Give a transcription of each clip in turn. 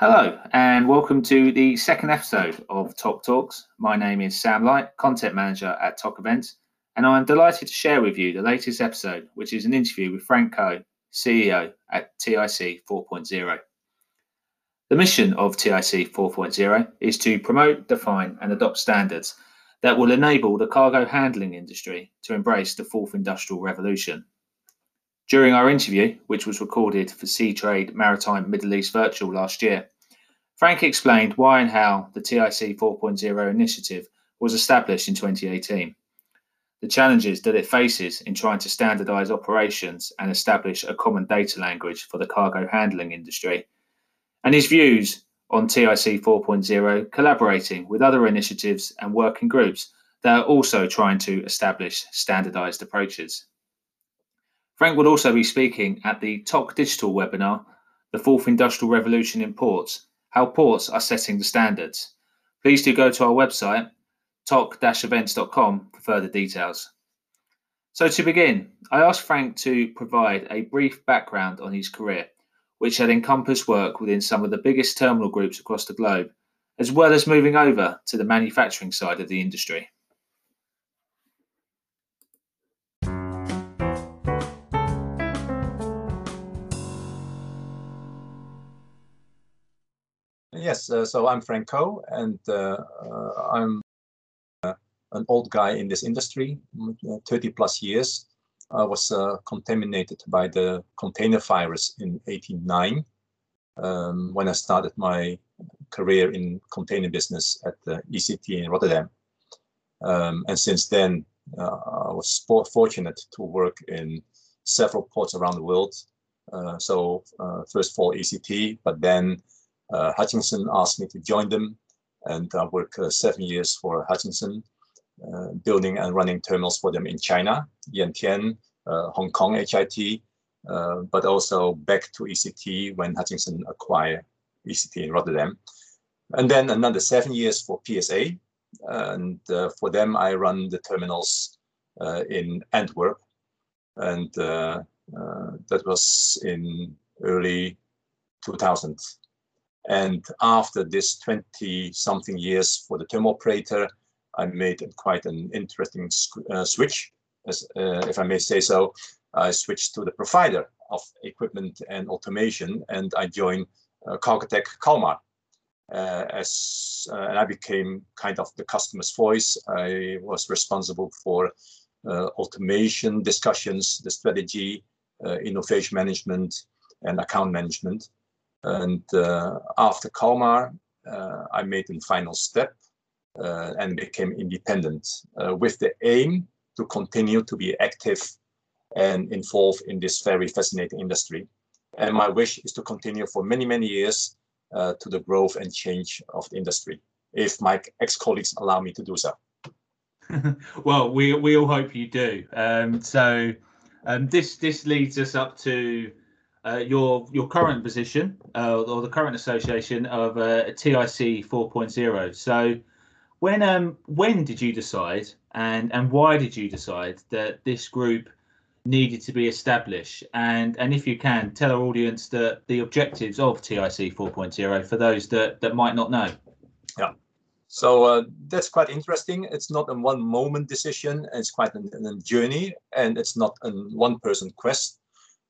Hello, and welcome to the second episode of TOC Talks. My name is Sam Light, Content Manager at TOC Events, and I'm delighted to share with you the latest episode, which is an interview with Frank Coe, CEO at TIC 4.0. The mission of TIC 4.0 is to promote, define, and adopt standards that will enable the cargo handling industry to embrace the fourth industrial revolution. During our interview, which was recorded for Seatrade Maritime Middle East Virtual last year, Frank explained why and how the TIC 4.0 initiative was established in 2018, the challenges that it faces in trying to standardize operations and establish a common data language for the cargo handling industry, and his views on TIC 4.0 collaborating with other initiatives and working groups that are also trying to establish standardized approaches. Frank will also be speaking at the TOC Digital webinar, The Fourth Industrial Revolution in Ports, How Ports Are Setting the Standards. Please do go to our website, toc-events.com, for further details. So to begin, I asked Frank to provide a brief background on his career, which had encompassed work within some of the biggest terminal groups across the globe, as well as moving over to the manufacturing side of the industry. Yes, uh, so I'm Frank Coe, and uh, uh, I'm uh, an old guy in this industry, uh, 30 plus years. I was uh, contaminated by the container virus in 89 um, when I started my career in container business at the ECT in Rotterdam. Um, and since then, I was fortunate to work in several ports around the world. so first for ECT, but then uh, Hutchinson asked me to join them, and I worked uh, seven years for Hutchinson, uh, building and running terminals for them in China, Yantian, Hong Kong HIT, but also back to ECT when Hutchinson acquired ECT in Rotterdam. And then another seven years for PSA, and uh, for them I run the terminals uh, in Antwerp, and uh, that was in early 2000. And after this 20 something years for the term operator, I made quite an interesting uh, switch, as, uh, if I may say so. I switched to the provider of equipment and automation, and I joined uh, Kalmar. Uh, as uh, and I became kind of the customer's voice. I was responsible for uh, automation discussions, the strategy, uh, innovation management, and account management. And uh, after Kalmar, uh, I made the final step uh, and became independent with the aim to continue to be active and involved in this very fascinating industry. And my wish is to continue for many, many years uh, to the growth and change of the industry, if my ex-colleagues allow me to do so. well, we we all hope you do. Um, so um, this this leads us up to uh, your your current position uh, or the current association of uh, TIC 4.0. So, when um when did you decide and and why did you decide that this group needed to be established? And and if you can tell our audience the the objectives of TIC 4.0 for those that that might not know. Yeah. So uh, that's quite interesting. It's not a one moment decision. It's quite a, a journey, and it's not a one person quest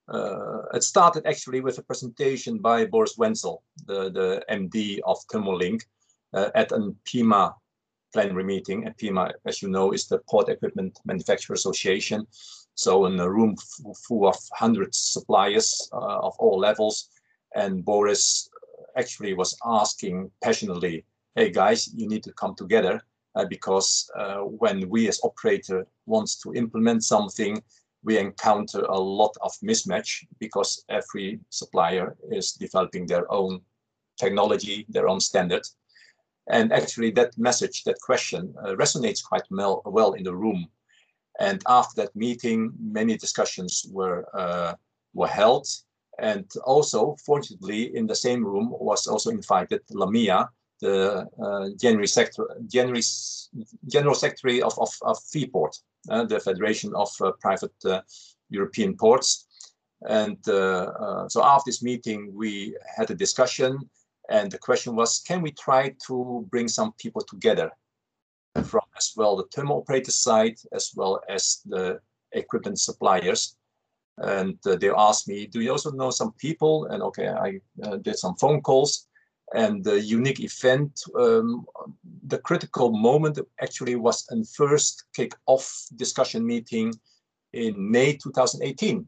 uh, it started actually with a presentation by Boris Wenzel, the, the MD of Terminal Link, uh, at an PEMA plenary meeting. And PEMA, as you know, is the Port Equipment Manufacturer Association. So in a room full of hundreds suppliers uh, of all levels. And Boris actually was asking passionately, hey guys, you need to come together uh, because uh, when we as operator wants to implement something, we encounter a lot of mismatch because every supplier is developing their own technology, their own standard. And actually that message, that question uh, resonates quite well, well in the room. And after that meeting, many discussions were, uh, were held. And also, fortunately, in the same room was also invited Lamia, the uh, General, Sector, General, General Secretary of, of, of FEPORT, the Federation of uh, Private uh, European Ports. And so after this meeting, we had a discussion And the question was, can we try to bring some people together from as well the terminal operator side as well as the equipment suppliers and uh, they asked me, "Do you also know some people?" And okay, I uh, did some phone calls, and the unique event, um, the critical moment actually was a first kick-off discussion meeting in May 2018,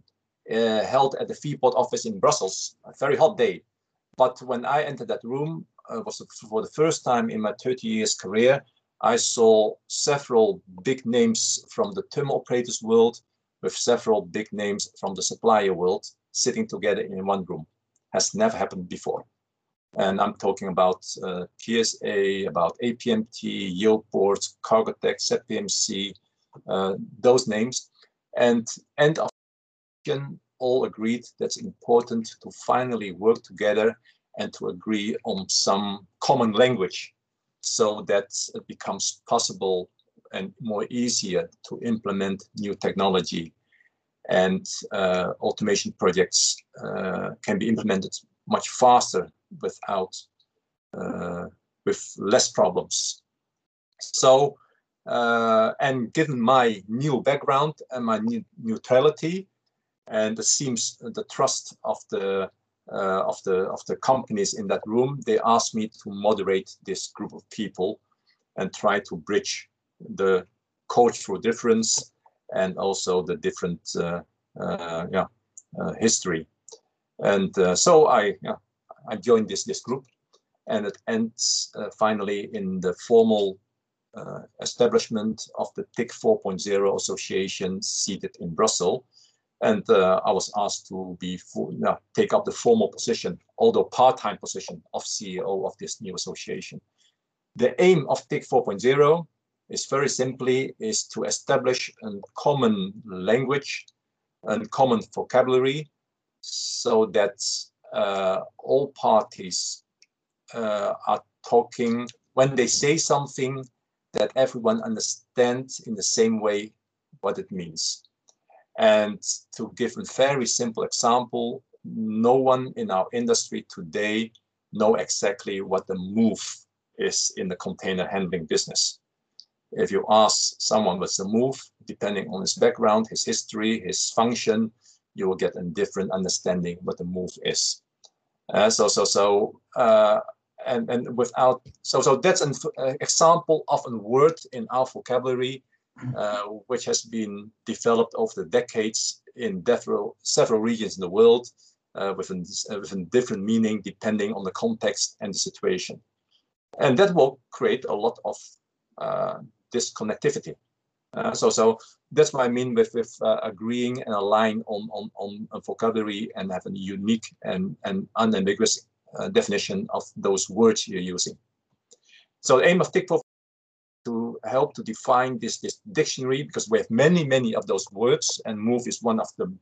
uh, held at the FEPORT office in Brussels. A very hot day, but when I entered that room, uh, was for the first time in my 30 years career, I saw several big names from the terminal operators world with several big names from the supplier world sitting together in one room. Has never happened before. And I'm talking about uh, PSA, about APMT, Yilport, Cargotec, ZPMC, uh, those names. And end of all agreed that's important to finally work together and to agree on some common language so that it becomes possible and more easier to implement new technology and uh, automation projects uh, can be implemented much faster without uh, with less problems. So, uh, and given my new background and my new neutrality, and it seems the trust of the uh, of the of the companies in that room, they asked me to moderate this group of people and try to bridge the cultural difference and also the different uh, uh, yeah history. And so I yeah, I joined this this group, and it ends finally in the formal uh, establishment of the TIC 4.0 association seated in Brussels. And uh, I was asked to be take up the formal position, although part-time position of CEO of this new association. The aim of TIC 4.0 is very simply is to establish a common language and common vocabulary so that uh, all parties uh, are talking when they say something that everyone understands in the same way what it means. And to give a very simple example, no one in our industry today know exactly what the move is in the container handling business. If you ask someone what's the move, depending on his background, his history, his function, you will get a different understanding what the move is. Uh, so, so, so, uh, and and without, so, so that's an uh, example of a word in our vocabulary, uh, which has been developed over the decades in several regions in the world, uh, with a, with a different meaning depending on the context and the situation, and that will create a lot of uh, this connectivity. Uh, so, so that's what I mean with with uh, agreeing and align on on on vocabulary and have a unique and and unambiguous uh, definition of those words you're using. So, the aim of TIC4 to help to define this this dictionary because we have many many of those words and move is one of the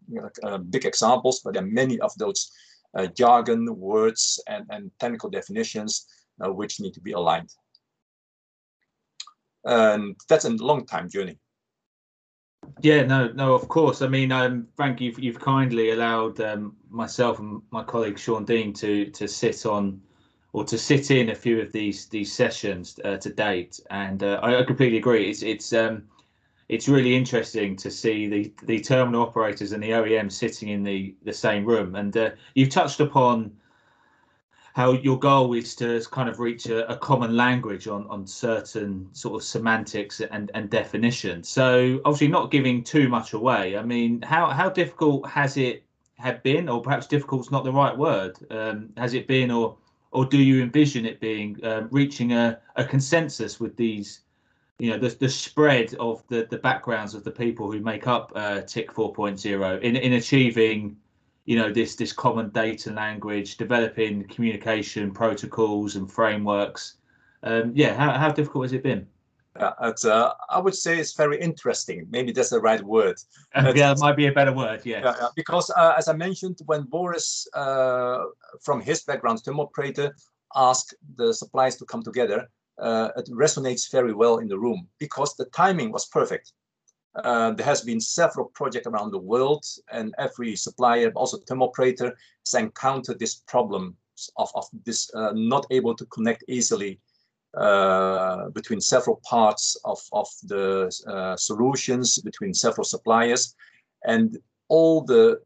uh, big examples, but there are many of those uh, jargon words and and technical definitions uh, which need to be aligned and that's a long time journey. Yeah, no, no, of course. I mean, um, Frank, you've you've kindly allowed um, myself and my colleague Sean Dean to to sit on or to sit in a few of these these sessions uh, to date, and uh, I, completely agree. It's it's um, it's really interesting to see the the terminal operators and the OEM sitting in the the same room, and uh, you've touched upon how your goal is to kind of reach a, a, common language on on certain sort of semantics and and definitions. So obviously not giving too much away. I mean, how how difficult has it have been, or perhaps difficult is not the right word. Um, has it been, or or do you envision it being um, reaching a, a consensus with these? You know the, the spread of the, the backgrounds of the people who make up uh, TIC 4.0 in in achieving you know this this common data language, developing communication protocols and frameworks. Um, yeah, how how difficult has it been? Yeah, it's, uh, I would say it's very interesting. Maybe that's the right word. Uh, yeah, it might be a better word. Yeah. yeah because uh, as I mentioned, when Boris, uh, from his background, terminal operator, asked the suppliers to come together, uh, it resonates very well in the room because the timing was perfect. Uh, there has been several projects around the world, and every supplier, also terminal operator, has encountered this problem of, of this uh, not able to connect easily uh, between several parts of, of the uh, solutions, between several suppliers, and all the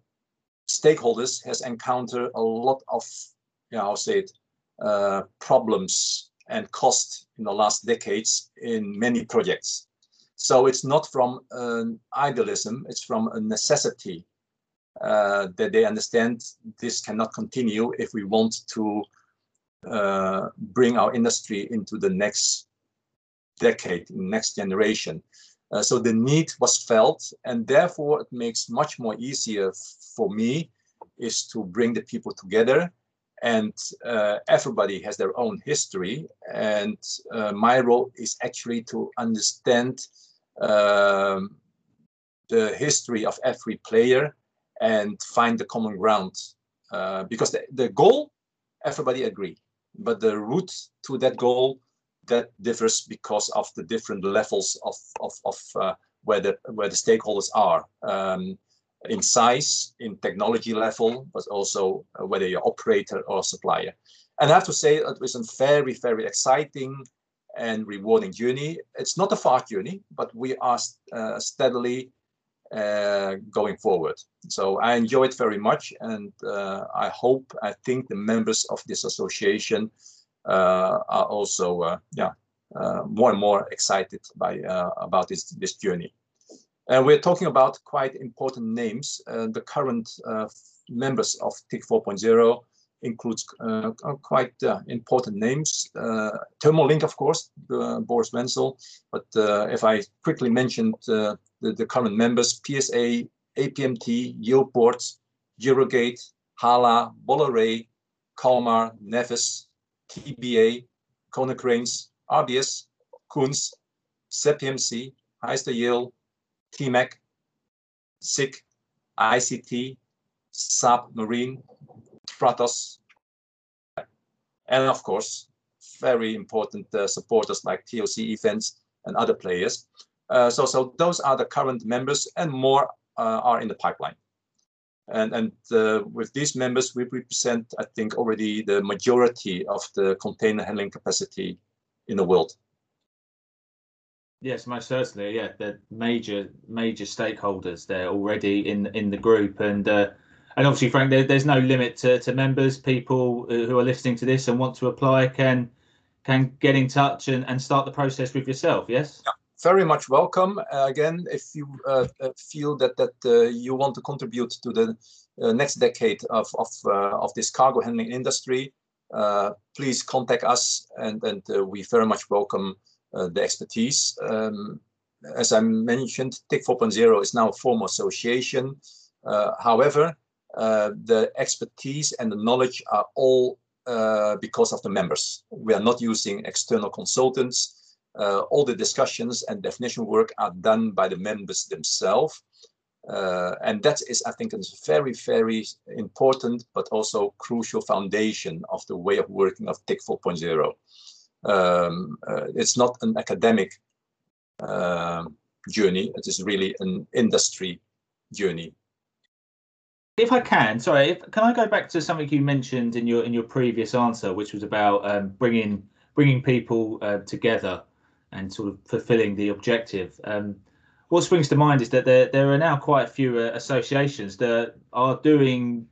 stakeholders has encountered a lot of, you know, I'll say it, uh, problems and cost in the last decades in many projects. So it's not from an idealism, it's from a necessity uh, that they understand this cannot continue if we want to uh, bring our industry into the next decade, next generation. Uh, so the need was felt, and therefore it makes much more easier for me is to bring the people together and uh, everybody has their own history and uh, my role is actually to understand um, the history of every player and find the common ground. Uh, because the, the goal, everybody agree, but the route to that goal, that differs because of the different levels of, of, of uh, where, the, where the stakeholders are. Um, in size, in technology level, but also uh, whether you're operator or supplier. And I have to say it was a very, very exciting and rewarding journey. It's not a fast journey, but we are uh, steadily uh, going forward. So I enjoy it very much, and uh, I hope, I think the members of this association uh, are also, uh, yeah, uh, more and more excited by about this this journey. And we're talking about quite important names. the current members of TIC 4.0 includes uh, quite uh, important names. Uh, Terminal Link, of course, Boris Wenzel. But if I quickly mentioned the, the, current members, PSA, APMT, Yilport, Eurogate, Hala, Bolloré, Kalmar, Navis, TBA, Konecranes, RBS, Kunz, ZPMC, Hyster-Yale, TMEIC, SICK, ICT, Saab Marine, Stratos, and of course, very important uh, supporters like TOC events and other players. Uh, so, so those are the current members and more uh, are in the pipeline. And, and uh, with these members, we represent, I think, already the majority of the container handling capacity in the world. Yes, most certainly. Yeah, the major major stakeholders there already in in the group, and uh, and obviously, Frank, there, there's no limit to, to members. People uh, who are listening to this and want to apply can can get in touch and, and start the process with yourself. Yes. Yeah, very much welcome. Uh, again, if you uh, uh feel that that uh, you want to contribute to the uh, next decade of of of this cargo handling industry, please contact us, and and we very much welcome the expertise. Um, as I mentioned, TIC 4.0 is now a formal association. however, the expertise and the knowledge are all uh, because of the members. We are not using external consultants. Uh, all the discussions and definition work are done by the members themselves. Uh, and that is, I think, a very, very important, but also crucial foundation of the way of working of TIC 4.0. Um, uh, it's not an academic uh, journey, it is really an industry journey if I can, sorry, if, can I go back to something you mentioned in your in your previous answer, which was about um, bringing bringing people uh, together and sort of fulfilling the objective. Um, what springs to mind is that there there are now quite a few uh, associations that are doing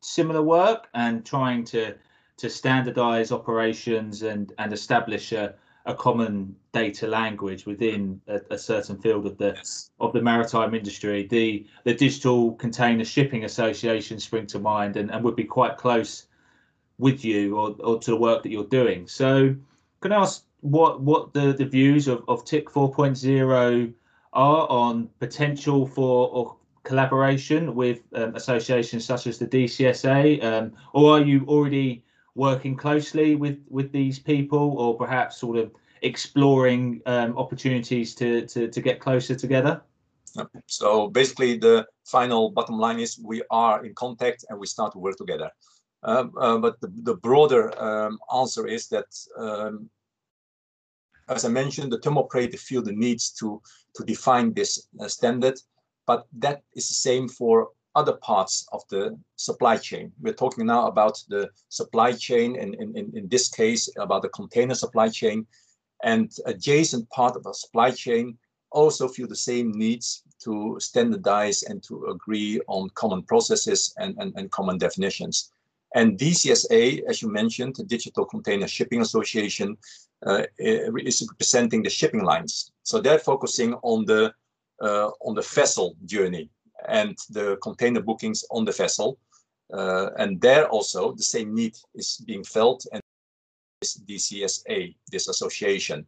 similar work and trying to to standardize operations and and establish a, a common data language within a, a certain field of the yes. of the maritime industry. The the Digital Container Shipping Association spring to mind and, and would be quite close with you or, or to the work that you're doing. So can I ask what what the, the views of, of TIC 4.0 are on potential for or collaboration with um, associations such as the DCSA, um, or are you already working closely with with these people, or perhaps sort of exploring um, opportunities to, to to get closer together? So basically, the final bottom line is we are in contact and we start to work together. Um, uh, but the, the broader um, answer is that, um, as I mentioned, the terminal operator field needs to to define this uh, standard, but that is the same for other parts of the supply chain. We're talking now about the supply chain, and in, this case, about the container supply chain, and adjacent part of the supply chain also feel the same needs to standardize and to agree on common processes and, and, and common definitions. And DCSA, as you mentioned, the Digital Container Shipping Association, uh, is representing the shipping lines. So they're focusing on the uh, on the vessel journey and the container bookings on the vessel. Uh, and there also the same need is being felt and this DCSA, this association.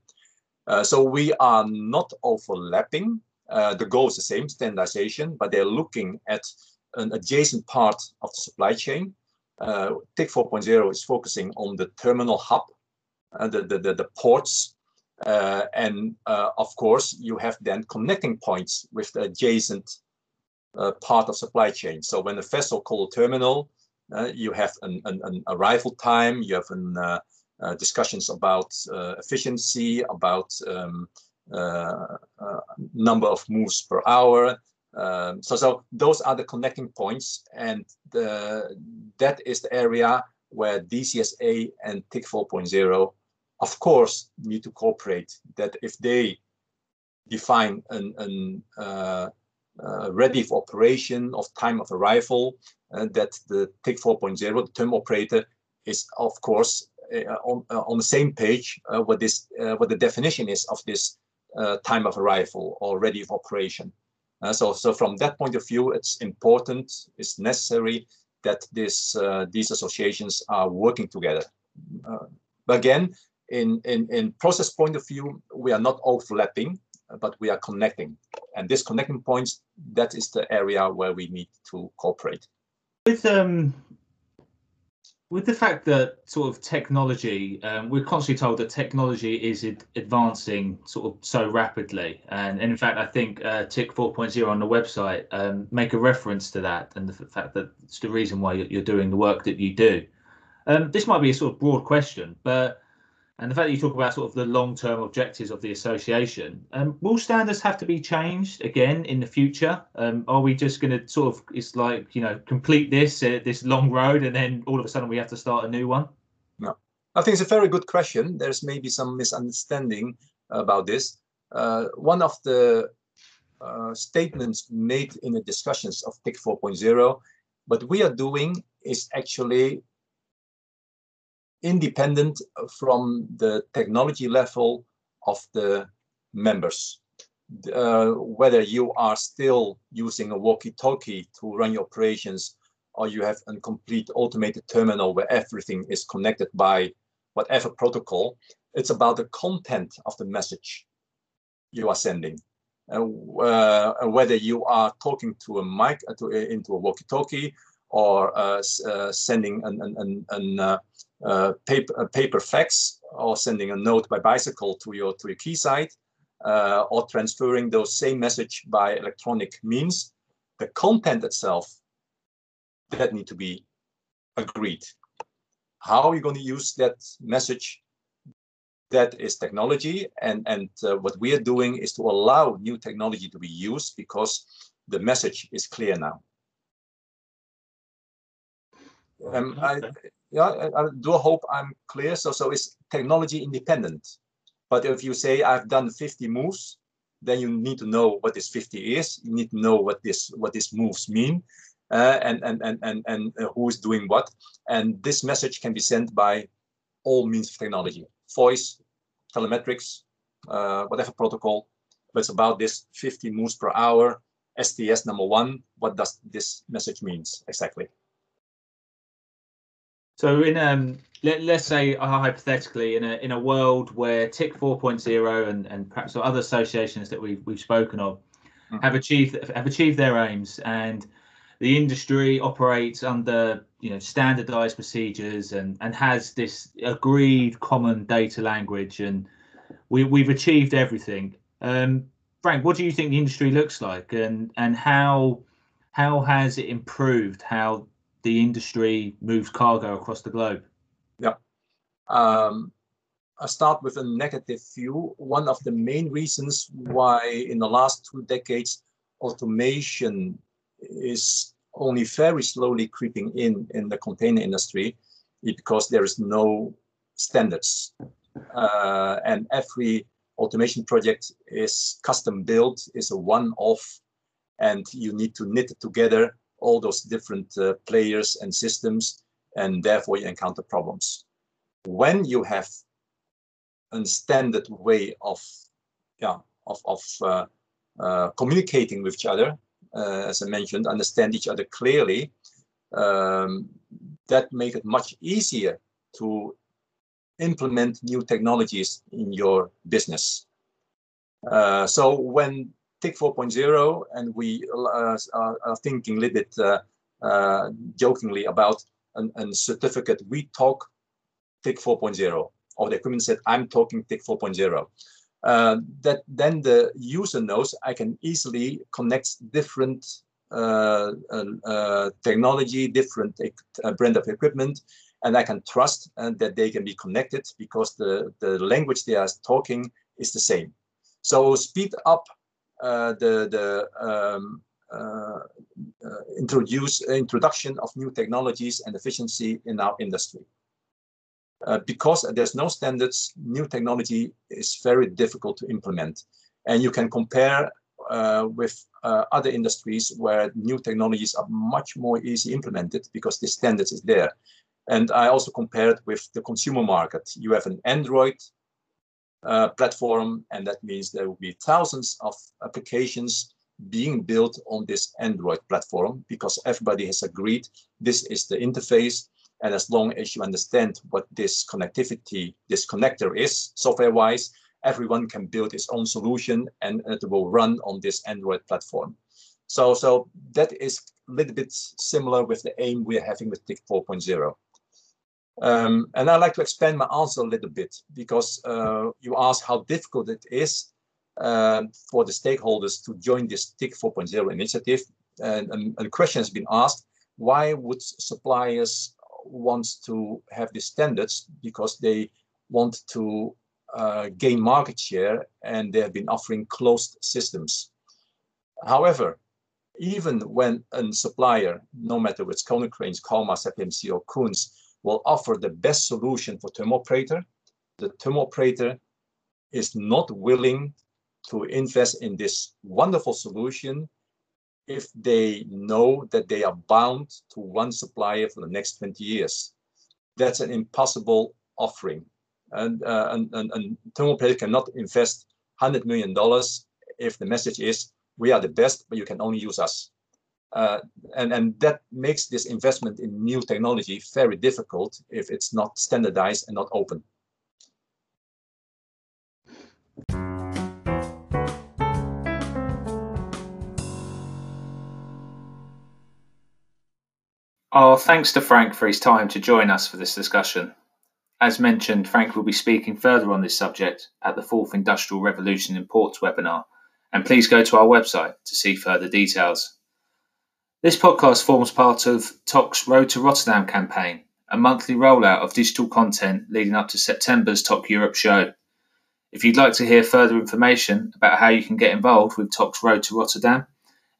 Uh, so we are not overlapping. Uh, the goal is the same, standardization, but they're looking at an adjacent part of the supply chain. Uh, TIC 4.0 is focusing on the terminal hub, uh, the, the, the, the, ports, uh, and uh, of course, you have then connecting points with the adjacent part of supply chain. So when a vessel call a terminal, uh, you have an, an, an, arrival time, you have an, uh, uh discussions about uh, efficiency, about um, number of moves per hour. Um, so, so those are the connecting points, and the, that is the area where DCSA and TIC 4.0, of course, need to cooperate. That if they define an, an uh, uh, ready for operation of time of arrival, uh, that the TIC 4.0, the term operator, is of course uh, on, uh, on the same page uh, what this what the definition is of this time of arrival or ready for operation. so, so from that point of view, it's important, it's necessary that this these associations are working together. again, in, in, in process point of view, we are not overlapping but we are connecting. And this connecting points, that is the area where we need to cooperate. With um, with the fact that sort of technology, um, we're constantly told that technology is ad- advancing sort of so rapidly, and, and in fact, I think uh, TIC 4.0 on the website um, make a reference to that, and the fact that it's the reason why you're doing the work that you do. Um, this might be a sort of broad question, but and the fact that you talk about sort of the long-term objectives of the association, um, will standards have to be changed again in the future? Um, are we just going to sort of, it's like, you know, complete this, uh, this long road and then all of a sudden we have to start a new one? No, I think it's a very good question. There's maybe some misunderstanding about this. Uh, one of the uh, statements made in the discussions of TIC 4.0, what we are doing is actually independent from the technology level of the members. Uh, whether you are still using a walkie-talkie to run your operations or you have a complete automated terminal where everything is connected by whatever protocol, it's about the content of the message you are sending. Uh, uh, whether you are talking to a mic uh, to, into a walkie-talkie or uh, uh, sending an, an, an, an uh, paper, paper fax or sending a note by bicycle to your to your quayside uh, or transferring those same message by electronic means, the content itself that need to be agreed. How are you going to use that message? That is technology, and and uh, what we are doing is to allow new technology to be used because the message is clear now. Um, I, yeah, I, I do hope I'm clear. So, so it's technology independent. But if you say I've done 50 moves, then you need to know what this 50 is. You need to know what this what these moves mean, uh, and and and and and uh, who is doing what. And this message can be sent by all means of technology: voice, telemetrics, uh, whatever protocol. But it's about this 50 moves per hour. STS number one. What does this message means exactly? So in um, let, us say uh, hypothetically in a in a world where TIC 4.0 and and perhaps other associations that we've we've spoken of mm-hmm. have achieved have achieved their aims and the industry operates under you know standardized procedures and and has this agreed common data language and we we've achieved everything. Um, Frank, what do you think the industry looks like and and how how has it improved how the industry moves cargo across the globe? Yeah. Um, I start with a negative view. One of the main reasons why in the last two decades automation is only very slowly creeping in in the container industry is because there is no standards. Uh, and every automation project is custom built, is a one-off, and you need to knit it together all those different uh, players and systems, and therefore you encounter problems. When you have a standard way of, yeah, of, of uh, uh, communicating with each other, uh, as I mentioned, understand each other clearly, um, that make it much easier to implement new technologies in your business. Uh, so when TIC 4.0, and we uh, are thinking a little bit uh, uh, jokingly about a certificate, we talk TIC 4.0, or the equipment said, I'm talking TIC 4.0. Uh, that then the user knows I can easily connect different uh, uh, technology, different brand of equipment, and I can trust that they can be connected because the, the language they are talking is the same. So speed up uh, the the um, uh, uh, introduce introduction of new technologies and efficiency in our industry. Uh, because there's no standards, new technology is very difficult to implement. And you can compare uh, with uh, other industries where new technologies are much more easy implemented because the standards is there. And I also compared with the consumer market. You have an Android uh, platform, and that means there will be thousands of applications being built on this Android platform because everybody has agreed this is the interface. And as long as you understand what this connectivity, this connector is software-wise, everyone can build its own solution and it will run on this Android platform. So, so that is a little bit similar with the aim we're having with TIC 4.0. Um, and I'd like to expand my answer a little bit because uh, you asked how difficult it is uh, for the stakeholders to join this TIC 4.0 initiative. And, and, and, a question has been asked, why would suppliers want to have these standards? Because they want to uh, gain market share and they have been offering closed systems. However, even when a supplier, no matter whether it's Konecranes, Kalmar, FMC, or Kunz, will offer the best solution for terminal operator, the terminal operator is not willing to invest in this wonderful solution if they know that they are bound to one supplier for the next 20 years. That's an impossible offering. And, uh, and, and, and operator cannot invest $100 million if the message is, we are the best, but you can only use us. Uh, and, and that makes this investment in new technology very difficult if it's not standardized and not open. Oh, thanks to Frank for his time to join us for this discussion. As mentioned, Frank will be speaking further on this subject at the Fourth Industrial Revolution in Ports webinar, and please go to our website to see further details. This podcast forms part of TOC's Road to Rotterdam campaign, a monthly rollout of digital content leading up to September's TOC Europe show. If you'd like to hear further information about how you can get involved with TOC's Road to Rotterdam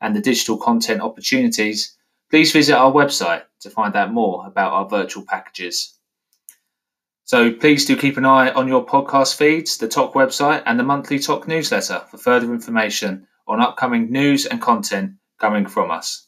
and the digital content opportunities, please visit our website to find out more about our virtual packages. So please do keep an eye on your podcast feeds, the TOC website, and the monthly TOC newsletter for further information on upcoming news and content coming from us.